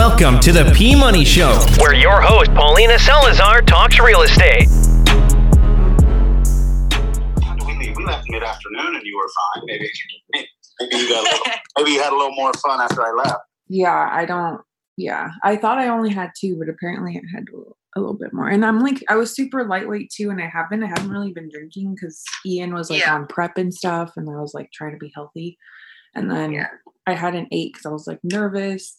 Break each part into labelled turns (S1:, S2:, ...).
S1: Welcome to the P Money Show, where your host, Paulina Salazar, talks real estate.
S2: we leave? We left mid afternoon and you were fine. Maybe, maybe you got a little, maybe you had a little more fun after I left.
S3: Yeah, I don't. Yeah, I thought I only had two, but apparently I had a little, bit more. And I'm like, I was super lightweight too, and I haven't. I haven't really been drinking because Ian was like
S4: Yeah.
S3: on prep and stuff, and I was like trying to be healthy. And then
S4: Yeah.
S3: I had an eight because I was like nervous.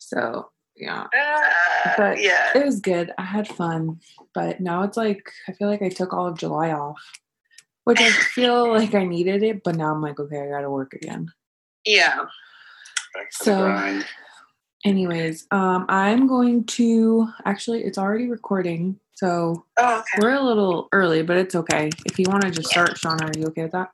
S3: So yeah,
S4: Uh,
S3: But-
S4: yeah.
S3: it was good. I had fun, but now it's like I feel like I took all of July off, which I feel like I needed it. But now I'm like, okay, I got to work again.
S4: Yeah.
S2: Back
S3: So- Anyways, um, I'm going to actually, it's already recording, so
S4: Oh, okay.
S3: we're a little early, but it's okay. If you want to just start, Shawn, are you okay with that?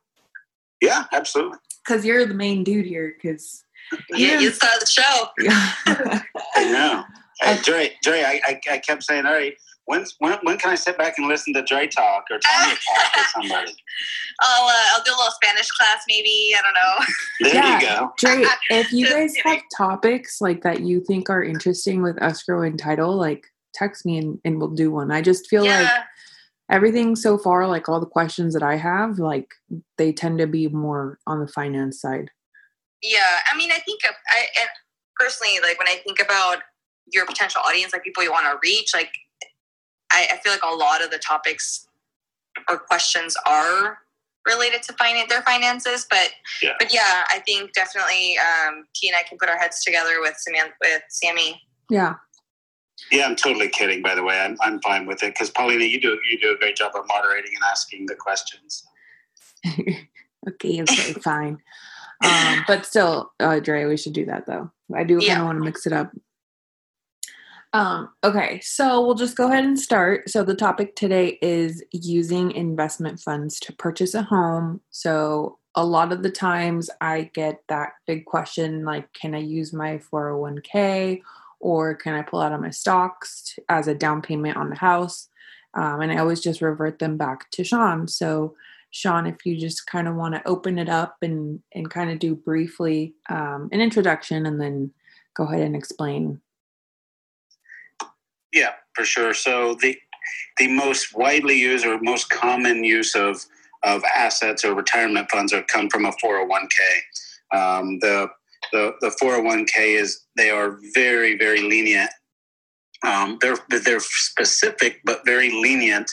S2: yeah, absolutely.
S3: Because you're the main dude here. Because
S4: Yeah, you saw the show.
S3: yeah,
S2: I know. Hey,
S3: I-
S2: Dre, Dre, I, I, I kept saying, all right, when's, when, when can I sit back and listen to Dre talk or Tania talk or somebody?
S4: I'll uh, I'll do a little Spanish class, maybe. I don't know.
S2: There
S3: Yeah.
S2: you go.
S3: Dre, if you guys have topics like that you think are interesting with escrow and title, like text me and, and we'll do one. I just feel like everything so far, like all the questions that I have, like they tend to be more on the finance side.
S4: Yeah. I mean, I think I and personally, like when I think about your potential audience, like people you want to reach, like I, I feel like a lot of the topics or questions are related to finance their finances but
S2: Yeah.
S4: but yeah i think definitely um t and i can put our heads together with Samantha, with sammy
S3: Yeah.
S2: Yeah, I'm totally kidding, by the way. I'm, I'm fine with it because Paulina, you do you do a great job of moderating and asking the questions.
S3: okay, okay, fine. Um, but still, uh, Dre, we should do that though. I do kind
S4: Yeah.
S3: of want to mix it up. Um, okay, so we'll just go ahead and start. So the topic today is using investment funds to purchase a home. So a lot of the times I get that big question like, can I use my 401k or can I pull out of my stocks as a down payment on the house? Um, and I always just revert them back to Shawn. So Shawn, if you just kind of want to open it up and and kind of do briefly um, an introduction, and then go ahead and explain.
S2: Yeah, for sure. So the the most widely used or most common use of of assets or retirement funds are come from a 401k. Um, the the the 401k is they are very very lenient. Um, they're they're specific but very lenient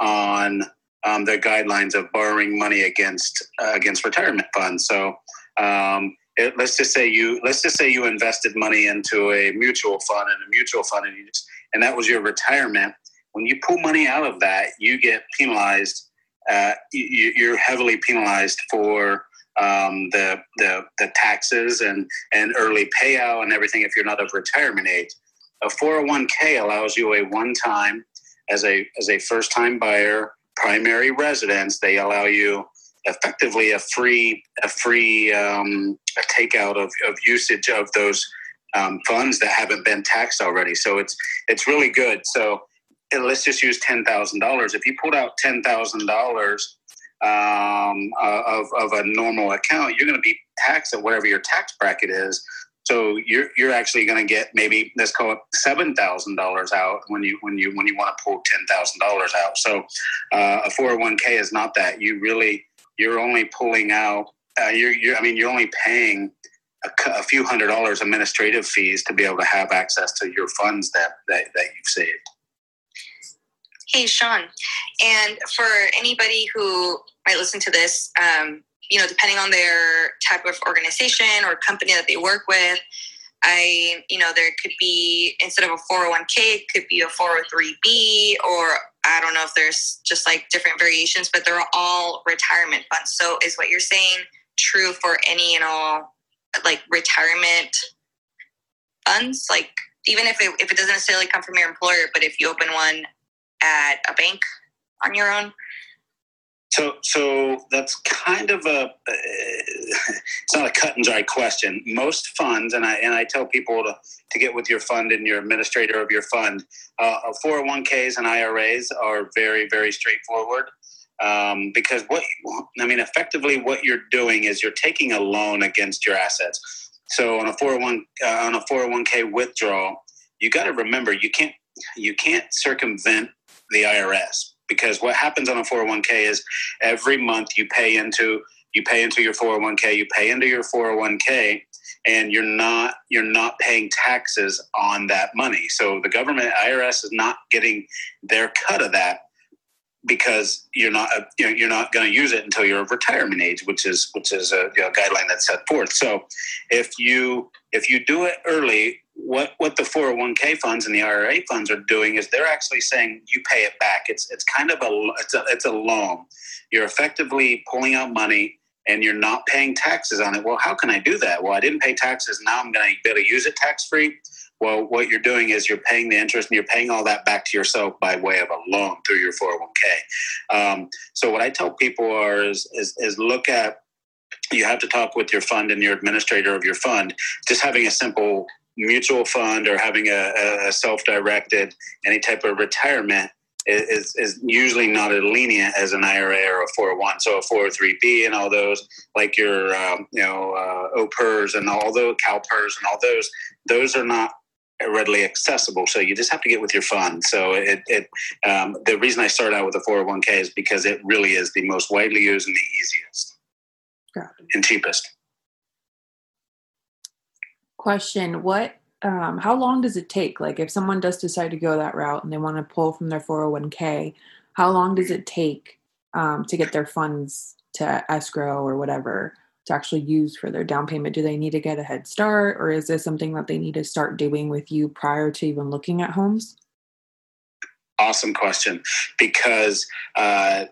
S2: on um, their guidelines of borrowing money against uh, against retirement funds. So um, it, let's just say you let's just say you invested money into a mutual fund and a mutual fund and just and that was your retirement. When you pull money out of that, you get penalized. Uh, you, you're heavily penalized for um, the, the the taxes and and early payout and everything if you're not of retirement age. A 401k allows you a one time as a as a first time buyer primary residence. They allow you effectively a free a free um, a takeout of, of usage of those um, funds that haven't been taxed already. So it's it's really good. So let's just use ten thousand dollars. If you pulled out ten thousand dollars um, uh, of of a normal account, you're going to be taxed at whatever your tax bracket is. So you're you're actually going to get maybe let's call it seven thousand dollars out when you when you when you want to pull ten thousand dollars out. So uh, a four hundred one k is not that. You really you're only pulling out. Uh, you're, you're I mean you're only paying a, a few hundred dollars administrative fees to be able to have access to your funds that that, that you've saved.
S4: Hey, Shawn. And for anybody who might listen to this, um, you know, depending on their type of organization or company that they work with, I, you know, there could be instead of a 401k, it could be a 403b, or I don't know if there's just like different variations, but they're all retirement funds. So is what you're saying true for any and all like retirement funds? Like even if it, if it doesn't necessarily come from your employer, but if you open one at a bank on your own?
S2: So, so that's kind of a. Uh, it's not a cut and dry question. Most funds, and I and I tell people to to get with your fund and your administrator of your fund. Uh, 401ks and IRAs are very very straightforward um, because what I mean, effectively, what you're doing is you're taking a loan against your assets. so on a 401 uh, on a 401k withdrawal, you got to remember you can't you can't circumvent the IRS because what happens on a 401k is every month you pay into you pay into your 401k, you pay into your 401k and you're not you're not paying taxes on that money. So the government IRS is not getting their cut of that because you're not uh, you know, you're not going to use it until you're of retirement age, which is which is a you know, guideline that's set forth. So if you if you do it early, what what the 401k funds and the IRA funds are doing is they're actually saying you pay it back. It's it's kind of a it's a it's a loan. You're effectively pulling out money and you're not paying taxes on it. Well, how can I do that? Well, I didn't pay taxes. Now I'm going to be able to use it tax free. Well, what you're doing is you're paying the interest and you're paying all that back to yourself by way of a loan through your 401k. Um, so what I tell people are is, is, is look at you have to talk with your fund and your administrator of your fund. Just having a simple mutual fund or having a, a self-directed any type of retirement is, is usually not as lenient as an IRA or a 401. So a 403b and all those, like your um, you know uh, OPERS and all those CalPERS and all those, those are not readily accessible. So you just have to get with your fund. So it, it um, the reason I started out with a 401k is because it really is the most widely used and the easiest and cheapest.
S3: Question: What um, how long does it take? Like, if someone does decide to go that route and they want to pull from their 401k, how long does it take um, to get their funds to escrow or whatever to actually use for their down payment? Do they need to get a head start, or is this something that they need to start doing with you prior to even looking at homes?
S2: Awesome question, because uh,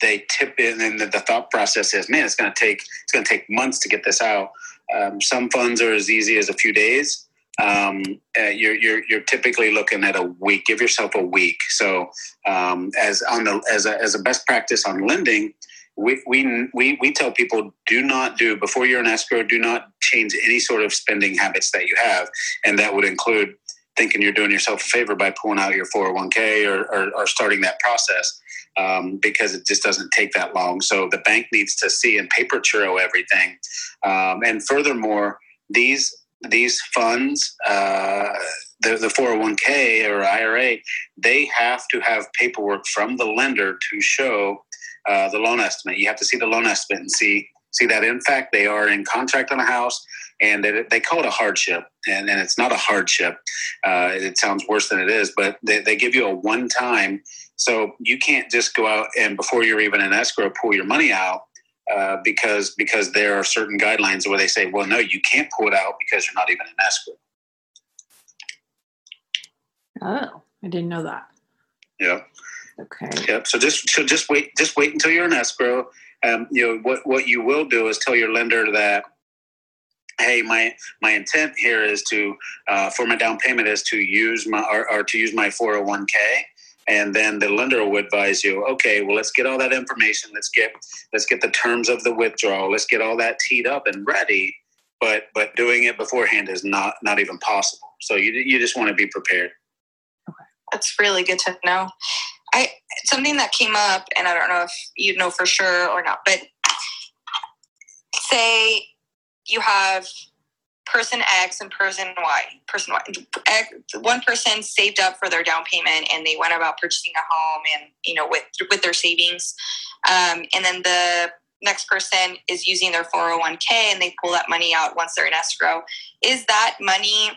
S2: they tip in, and the, the, thought process is, man, it's going to take it's going to take months to get this out. Um, some funds are as easy as a few days um, uh, you're, you're, you're typically looking at a week. Give yourself a week. So um, as on the as a, as a best practice on lending, we, we, we, we tell people do not do before you're in escrow. Do not change any sort of spending habits that you have, and that would include thinking you're doing yourself a favor by pulling out your 401k or, or, or starting that process um, because it just doesn't take that long. So the bank needs to see and paper churro everything. Um, and furthermore, these these funds, uh, the, the 401k or IRA, they have to have paperwork from the lender to show uh, the loan estimate. You have to see the loan estimate and see see that in fact they are in contract on a house and they, they call it a hardship and, and it's not a hardship uh, it sounds worse than it is but they, they give you a one time so you can't just go out and before you're even in escrow pull your money out uh, because because there are certain guidelines where they say, well, no, you can't pull it out because you're not even in escrow.
S3: Oh, I didn't know that.
S2: Yeah.
S3: Okay.
S2: Yep. So just so just wait just wait until you're in escrow. Um, you know what what you will do is tell your lender that hey my my intent here is to uh, for my down payment is to use my or, or to use my 401k and then the lender will advise you okay well let's get all that information. Let's get let's get the terms of the withdrawal. Let's get all that teed up and ready. But but doing it beforehand is not not even possible. So you, you just want to be prepared.
S4: Okay. That's really good to know i something that came up and i don't know if you know for sure or not but say you have person X and person Y. Person Y. One person saved up for their down payment and they went about purchasing a home and you know with with their savings, um, and then the next person is using their 401k and they pull that money out once they're in escrow. Is that money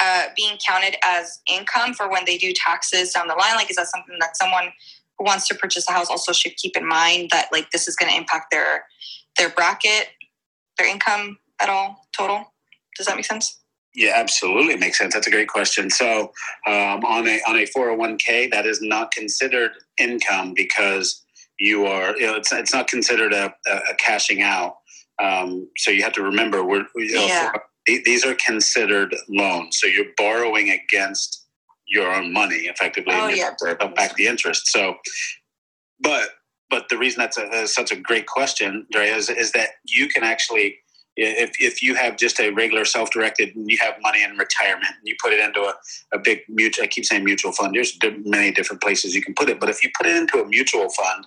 S4: uh, being counted as income for when they do taxes down the line? Like, is that something that someone who wants to purchase a house also should keep in mind that like this is going to impact their their bracket, their income at all total? Does that make sense?
S2: Yeah, absolutely makes sense. That's a great question. So um, on a on a four hundred oh one k, that is not considered income because you are. You know, it's it's not considered a, a cashing out. Um, so you have to remember, we're you know,
S4: yeah.
S2: These are considered loans. So you're borrowing against your own money, effectively,
S4: oh,
S2: and
S4: yeah,
S2: back the interest. So, but but the reason that's a, a, such a great question, Drea, is, is that you can actually if, if you have just a regular self-directed and you have money in retirement and you put it into a, a big mutual i keep saying mutual fund there's many different places you can put it but if you put it into a mutual fund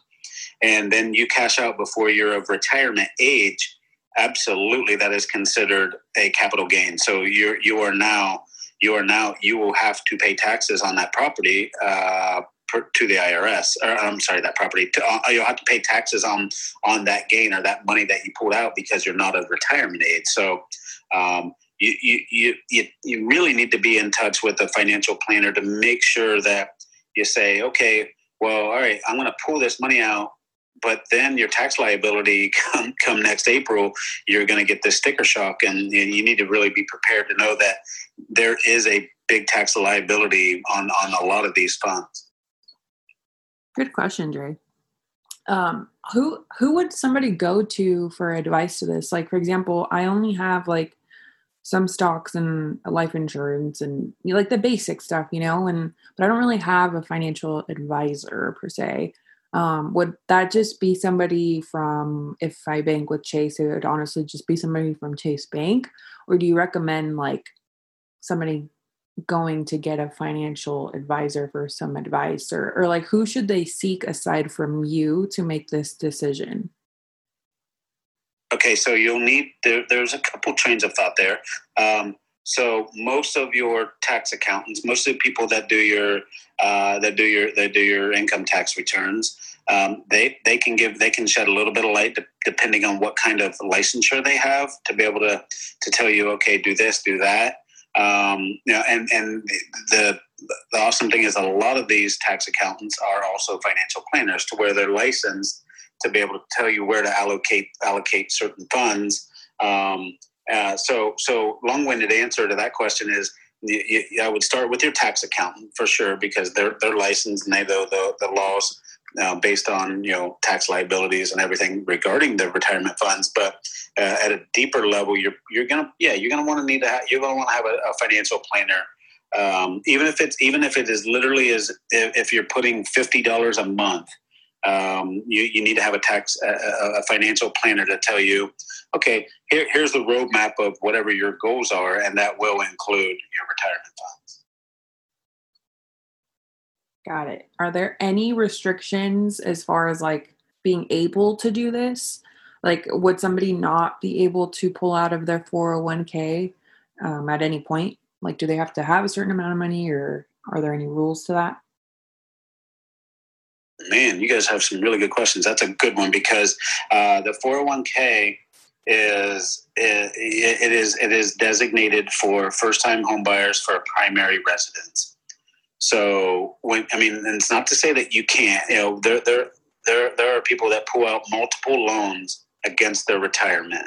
S2: and then you cash out before you're of retirement age absolutely that is considered a capital gain. So you're you are now you are now you will have to pay taxes on that property uh, per, to the IRS. Or I'm sorry, that property. To, uh, you'll have to pay taxes on on that gain or that money that you pulled out because you're not a retirement age. So. Um, you, you, you, you really need to be in touch with a financial planner to make sure that you say, okay, well, all right, I'm going to pull this money out but then your tax liability come, come next April, you're going to get this sticker shock, and, you need to really be prepared to know that there is a big tax liability on on a lot of these funds.
S3: Good question, Dre. Um, who who would somebody go to for advice to this? Like, for example, I only have like some stocks and life insurance and you know, like the basic stuff, you know, and but I don't really have a financial advisor per se um, would that just be somebody from if i bank with chase it would honestly just be somebody from chase bank? Or do you recommend like somebody going to get a financial advisor for some advice? Or, or like who should they seek aside from you to make this decision?
S2: Okay so you'll need there, there's a couple trains of thought there. Um, so most of your tax accountants, most of the people that do your uh, that do your that do your income tax returns, um, they they can give they can shed a little bit of light de- depending on what kind of licensure they have to be able to to tell you okay do this do that. Um, you know, and and the the awesome thing is a lot of these tax accountants are also financial planners to where they're licensed to be able to tell you where to allocate allocate certain funds. Um, uh, so, so long-winded answer to that question is you, you, I would start with your tax accountant for sure because they're they're licensed and they know the, the laws uh, based on you know tax liabilities and everything regarding the retirement funds. But uh, at a deeper level, you're you're gonna yeah you're gonna want to need to you're gonna want to have a, a, financial planner. Um, even if it's even if it is literally as if, if you're putting fifty dollars a month um, you, you need to have a tax a, a, financial planner to tell you okay here, here's the roadmap of whatever your goals are and that will include your retirement funds.
S3: Got it. Are there any restrictions as far as like being able to do this? Like would somebody not be able to pull out of their 401k um, at any point? Like do they have to have a certain amount of money or are there any rules to that
S2: Man, you guys have some really good questions. That's a good one because uh, the 401k is it, it is it is designated for first time home buyers for a primary residence. So when I mean, it's not to say that you can't. You know, there there there there are people that pull out multiple loans against their retirement.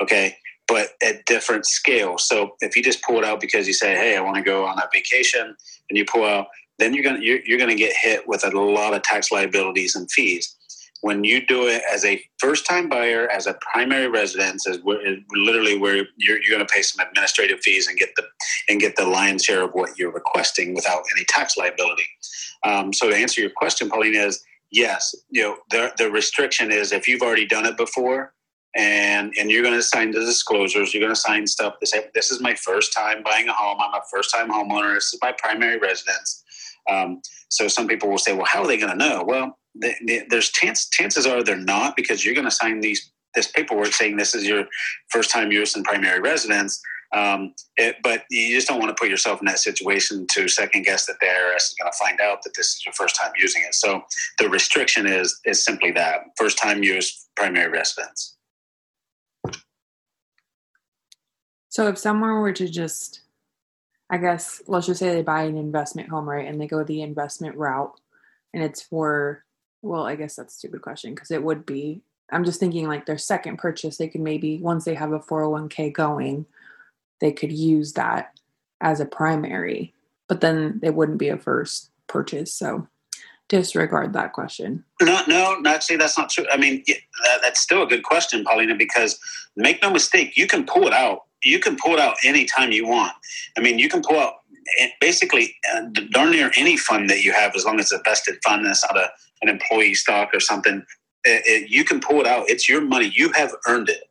S2: Okay, but at different scales. So if you just pull it out because you say, "Hey, I want to go on a vacation," and you pull out then you're going you're, you're going to get hit with a lot of tax liabilities and fees. When you do it as a first time buyer as a primary residence is literally where you're, you're going to pay some administrative fees and get the and get the lion's share of what you're requesting without any tax liability. Um, so to answer your question pauline is yes you know the, the restriction is if you've already done it before and and you're going to sign the disclosures you're going to sign stuff to say this is my first time buying a home. I'm a first time homeowner. This is my primary residence um, so some people will say, well, how are they going to know? Well, the, the, there's chance, chances are they're not because you're going to sign these this paperwork saying this is your first time use primary residence. Um, it, but you just don't want to put yourself in that situation to second guess that the IRS is going to find out that this is your first time using it. So the restriction is is simply that first time use primary residence.
S3: So if someone were to just I guess let's just say they buy an investment home, right? And they go the investment route and it's for, well, I guess that's a stupid question because it would be, I'm just thinking like their second purchase, they could maybe, once they have a 401k going, they could use that as a primary, but then it wouldn't be a first purchase. So disregard that question.
S2: No, no. See, that's not true. I mean, that, that's still a good question, Paulina, because make no mistake, you can pull it out you can pull it out anytime you want. I mean, you can pull out basically uh, darn near any fund that you have, as long as it's a vested fund and it's not a, an employee stock or something. It, it, you can pull it out. It's your money. You have earned it.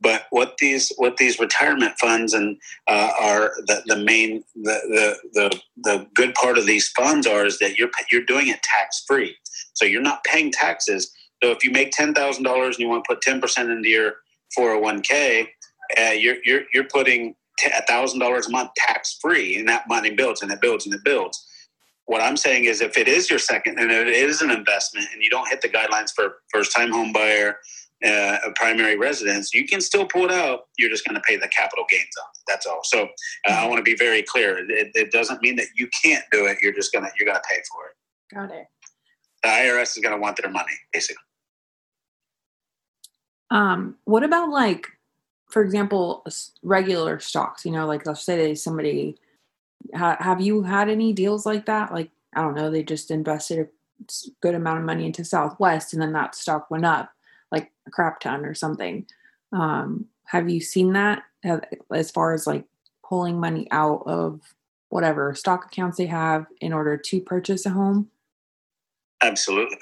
S2: But what these what these retirement funds and uh, are the, the main the, the the the good part of these funds are is that you're you're doing it tax free. So you're not paying taxes. So if you make ten thousand dollars and you want to put ten percent into your 401k, uh, you're, you're, you're putting $1,000 a month tax free, and that money builds and it builds and it builds. What I'm saying is, if it is your second and it is an investment and you don't hit the guidelines for first time home buyer, uh, a primary residence, you can still pull it out. You're just going to pay the capital gains on it. That's all. So uh, I want to be very clear. It, it, doesn't mean that you can't do it. You're just gonna you're gonna pay for it.
S3: Got it.
S2: The IRS is going to want their money, basically.
S3: Um, what about like, for example, regular stocks? You know, like let's say somebody ha- have you had any deals like that? Like I don't know, they just invested a good amount of money into Southwest, and then that stock went up like a crap ton or something. Um, have you seen that as far as like pulling money out of whatever stock accounts they have in order to purchase a home?
S2: Absolutely,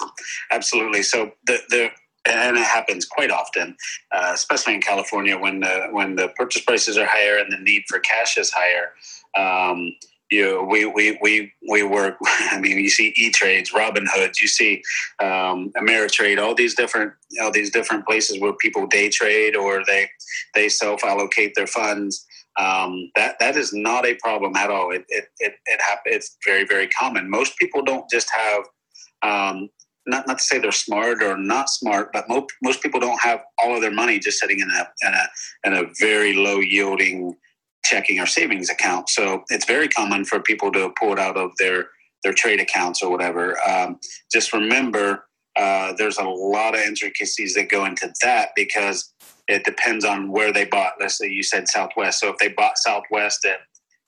S2: absolutely. So the the and it happens quite often, uh, especially in California when the when the purchase prices are higher and the need for cash is higher. Um, you we, we, we, we work, I mean, you see E-Trades, Robinhoods, you see um, Ameritrade, all these different, all these different places where people day trade or they, they self-allocate their funds. Um, that, that is not a problem at all. It, it, it, it happens. It's very, very common. Most people don't just have um, not not to say they're smart or not smart, but most most people don't have all of their money just sitting in a in a in a very low yielding checking or savings account. So it's very common for people to pull it out of their their trade accounts or whatever. Um, just remember, uh, there's a lot of intricacies that go into that because it depends on where they bought. Let's say you said Southwest. So if they bought Southwest at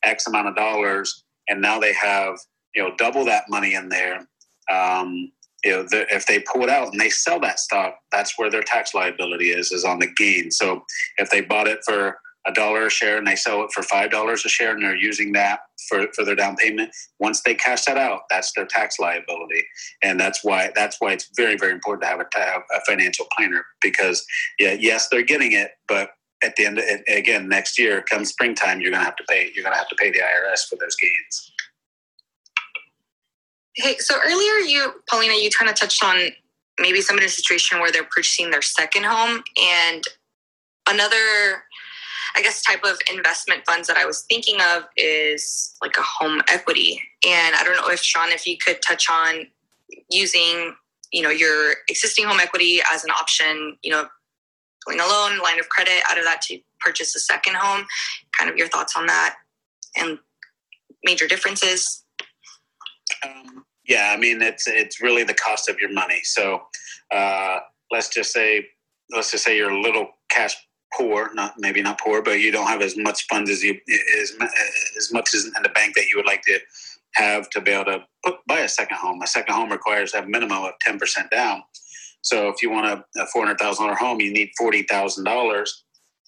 S2: X amount of dollars, and now they have you know double that money in there um, you know, the, if they pull it out and they sell that stock, that's where their tax liability is, is on the gain. So if they bought it for a dollar a share and they sell it for five dollars a share and they're using that for, for their down payment, once they cash that out, that's their tax liability. And that's why that's why it's very, very important to have a, to have a financial planner because yeah, yes, they're getting it, but at the end, again, next year, come springtime, you're going to have to pay. You're going to have to pay the IRS for those gains.
S4: Hey, so earlier you, Paulina, you kind of touched on maybe somebody in a situation where they're purchasing their second home and another I guess type of investment funds that I was thinking of is like a home equity. And I don't know if Shawn, if you could touch on using, you know, your existing home equity as an option, you know, pulling a loan, line of credit out of that to purchase a second home. Kind of your thoughts on that and major differences.
S2: Um, yeah, I mean it's it's really the cost of your money. So uh, let's just say let's just say you're a little cash poor, not maybe not poor, but you don't have as much funds as you as as much as in the bank that you would like to have to be able to put, buy a second home. A second home requires a minimum of ten percent down. So if you want a, four hundred thousand dollar home, you need forty thousand dollars,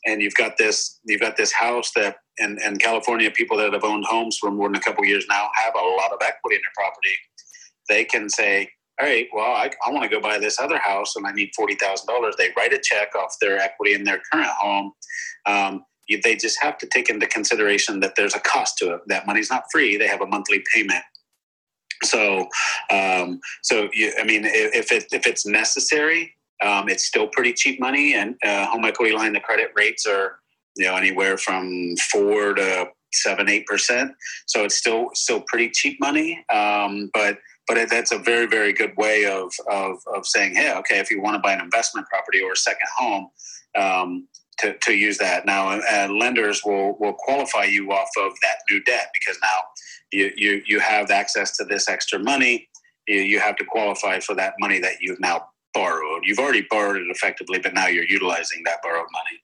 S2: and you've got this you've got this house that in, in California, people that have owned homes for more than a couple years now have a lot of equity in their property they can say, all right, well, I, I want to go buy this other house and I need $40,000. They write a check off their equity in their current home. Um, you, they just have to take into consideration that there's a cost to it. That money's not free. They have a monthly payment. So, um, so you, I mean, if it, if it's necessary, um, it's still pretty cheap money, and uh, home equity line the credit rates are you know anywhere from four to seven, eight percent. So it's still still pretty cheap money. Um, but but that's a very very good way of, of, of saying hey okay if you want to buy an investment property or a second home um, to, to use that. Now uh, lenders will will qualify you off of that new debt because now you you, you have access to this extra money. You, you have to qualify for that money that you've now borrowed. You've already borrowed it effectively but now you're utilizing that borrowed money.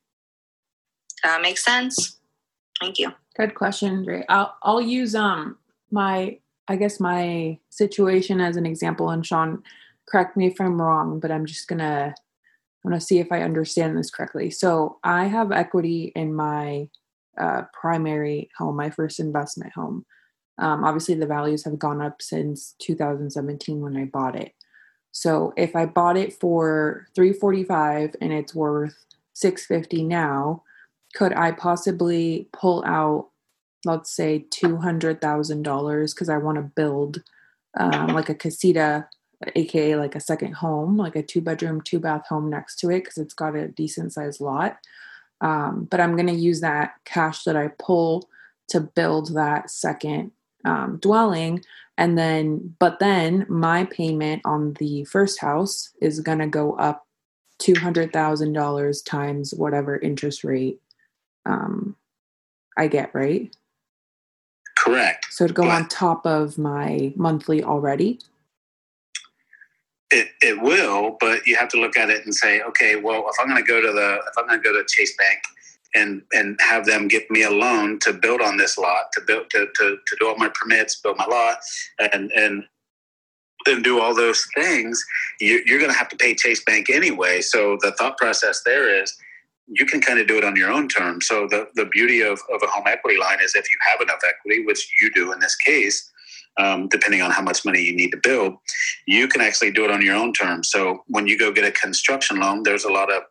S4: That makes sense. Thank you.
S3: Good question Great. i'll i'll use um my I guess my situation as an example, and Shawn, correct me if I'm wrong, but I'm just gonna I'm gonna see if I understand this correctly. So I have equity in my uh, primary home, my first investment home. Um, obviously, the values have gone up since 2017 when I bought it. So if I bought it for 345 and it's worth 650 now, could I possibly pull out let's say $200,000 because I want to build um, like a casita aka like a second home, like a two bedroom, two bath home next to it because it's got a decent sized lot. Um, but I'm going to use that cash that I pull to build that second um, dwelling. And then, but then my payment on the first house is going to go up $200,000 times whatever interest rate um, I get, right?
S2: Correct.
S3: So to go but on top of my monthly already?
S2: It, it will, but you have to look at it and say, okay, well, if I'm going to go to the, if I'm going to go to Chase Bank and and have them give me a loan to build on this lot, to build to, to, to do all my permits, build my lot, and and and do all those things, you, you're going to have to pay Chase Bank anyway. So the thought process there is you can kind of do it on your own terms. So the, the beauty of, of a home equity line is if you have enough equity, which you do in this case, um, depending on how much money you need to build, you can actually do it on your own terms. So when you go get a construction loan, there's a lot of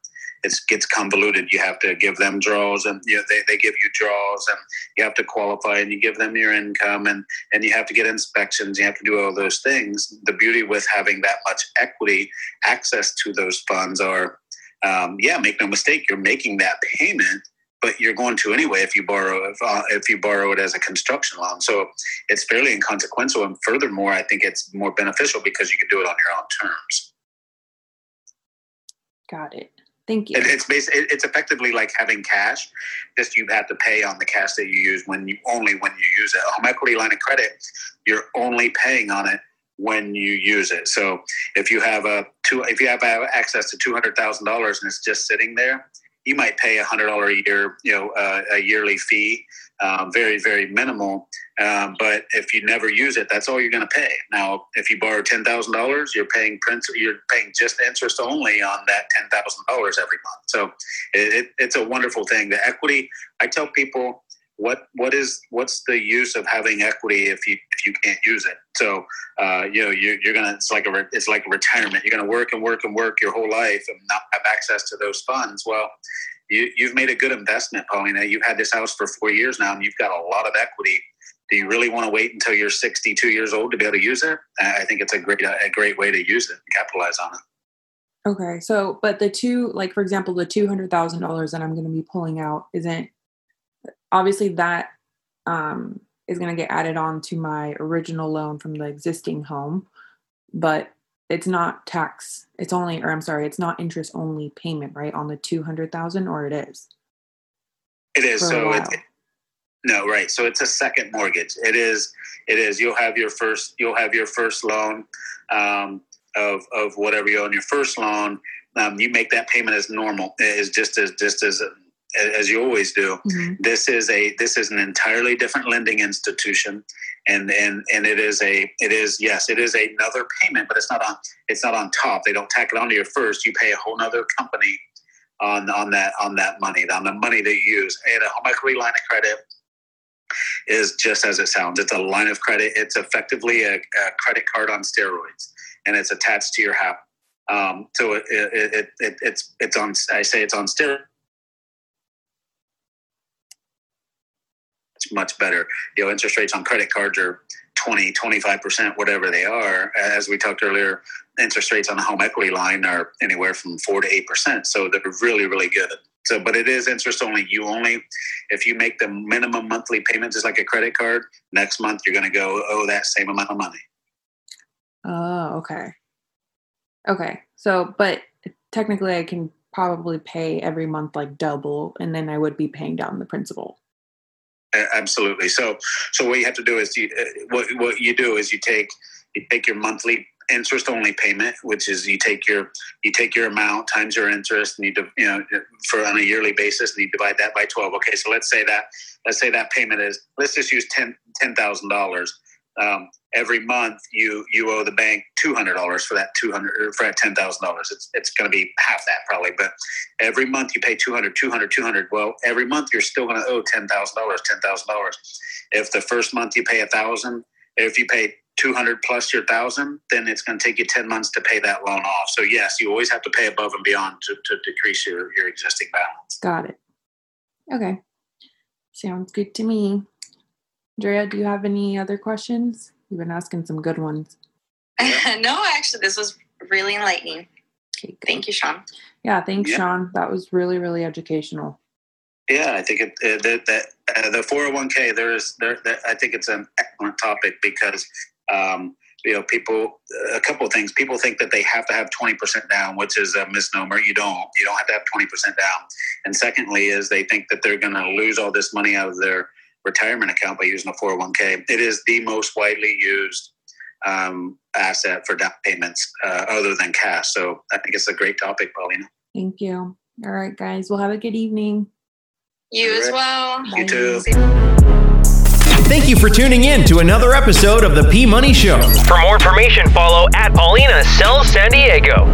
S2: it gets convoluted. You have to give them draws, and you know, they, they give you draws, and you have to qualify, and you give them your income, and and you have to get inspections. You have to do all those things. The beauty with having that much equity, access to those funds are, um, yeah, make no mistake, you're making that payment, but you're going to anyway if you borrow if, uh, if you borrow it as a construction loan. So it's fairly inconsequential, and furthermore, I think it's more beneficial because you can do it on your own terms.
S3: Got it. Thank you.
S2: it's basically it's effectively like having cash. Just you have to pay on the cash that you use when you only when you use it. A home equity line of credit, you're only paying on it when you use it. So if you have a two, if you have access to two hundred thousand dollars and it's just sitting there, you might pay a hundred dollar a year, you know, uh, a yearly fee, um, very very minimal. Um, but if you never use it, that's all you're going to pay. Now, if you borrow ten thousand dollars, you're paying principal. You're paying just interest only on that ten thousand dollars every month. So it, it, it's a wonderful thing. The equity. I tell people what what is what's the use of having equity if you if you can't use it? So uh, you know you're, you're gonna it's like a it's like retirement. You're gonna work and work and work your whole life and not have access to those funds. Well you, you've made a good investment paulina. You've had this house for four years now and you've got a lot of equity. Do you really want to wait until you're 62 years old to be able to use it? I think it's a great a great way to use it and capitalize on it.
S3: Okay so but the two like for example the $200000 that i'm going to be pulling out isn't obviously that um, is going to get added on to my original loan from the existing home, but it's not tax. It's only, or I'm sorry, it's not interest only payment, right? On the 200,000 or it is?
S2: It is. So it, it, no, right. So it's a second mortgage. It is, it is, you'll have your first, you'll have your first loan um, of, of whatever you own your first loan. Um, you make that payment as normal, It is just as, just as as you always do. Mm-hmm. This is a this is an entirely different lending institution, and and and it is a it is yes it is another payment, but it's not on it's not on top. They don't tack it onto your first. You pay a whole other company on on that on that money on the money they use. And a home equity line of credit is just as it sounds. It's a line of credit. It's effectively a, a credit card on steroids, and it's attached to your house. Um, so it, it, it, it, it's it's on. I say it's on steroids much better. You know, interest rates on credit cards are 20, 25%, whatever they are. As we talked earlier, interest rates on the home equity line are anywhere from 4 to 8%. So they're really, really good. So, but it is interest only. You only, if you make the minimum monthly payment, just like a credit card, next month you're going to go owe that same amount of money.
S3: Oh, okay. Okay. So, but technically I can probably pay every month like double and then I would be paying down the principal
S2: absolutely. So, so what you have to do is you, uh, what what you do is you take you take your monthly interest only payment, which is you take your you take your amount times your interest, and you you know for on a yearly basis, and you divide that by twelve. Okay, so let's say that let's say that payment is let's just use ten ten thousand dollars um, every month you you owe the bank two hundred dollars for that two hundred for that ten thousand dollars. It's it's going to be half that probably, but every month you pay 200 200 200 Well, every month you're still going to owe ten thousand dollars, ten thousand dollars. If the first month you pay a thousand, if you pay 200 plus your thousand, then it's going to take you 10 months to pay that loan off. So yes, you always have to pay above and beyond to, to decrease your, your existing balance.
S3: Got it. Okay. Sounds good to me. Drea, do you have any other questions? You've been asking some good ones.
S4: No, actually, this was really enlightening.
S3: Okay.
S4: Thank you, Shawn.
S3: Yeah, thanks,
S2: Yeah.
S3: Shawn. That was really, really educational.
S2: Yeah, I think it, uh, that that uh, the four hundred one k. There is there. That, I think it's an excellent topic because um, you know people. A couple of things. People think that they have to have twenty percent down, which is a misnomer. You don't. You don't have to have twenty percent down. And secondly, is they think that they're going to lose all this money out of their retirement account by using a four hundred one k. It is the most widely used um, asset for down payments, uh, other than cash. So I think it's a great topic, Paulina.
S3: Thank you. All right, guys. Well, have a good evening.
S4: You as
S2: Alright.
S4: well.
S2: You too.
S1: Thank you for tuning in to another episode of the P Money Show. For more information, follow at Paulina Sells San Diego.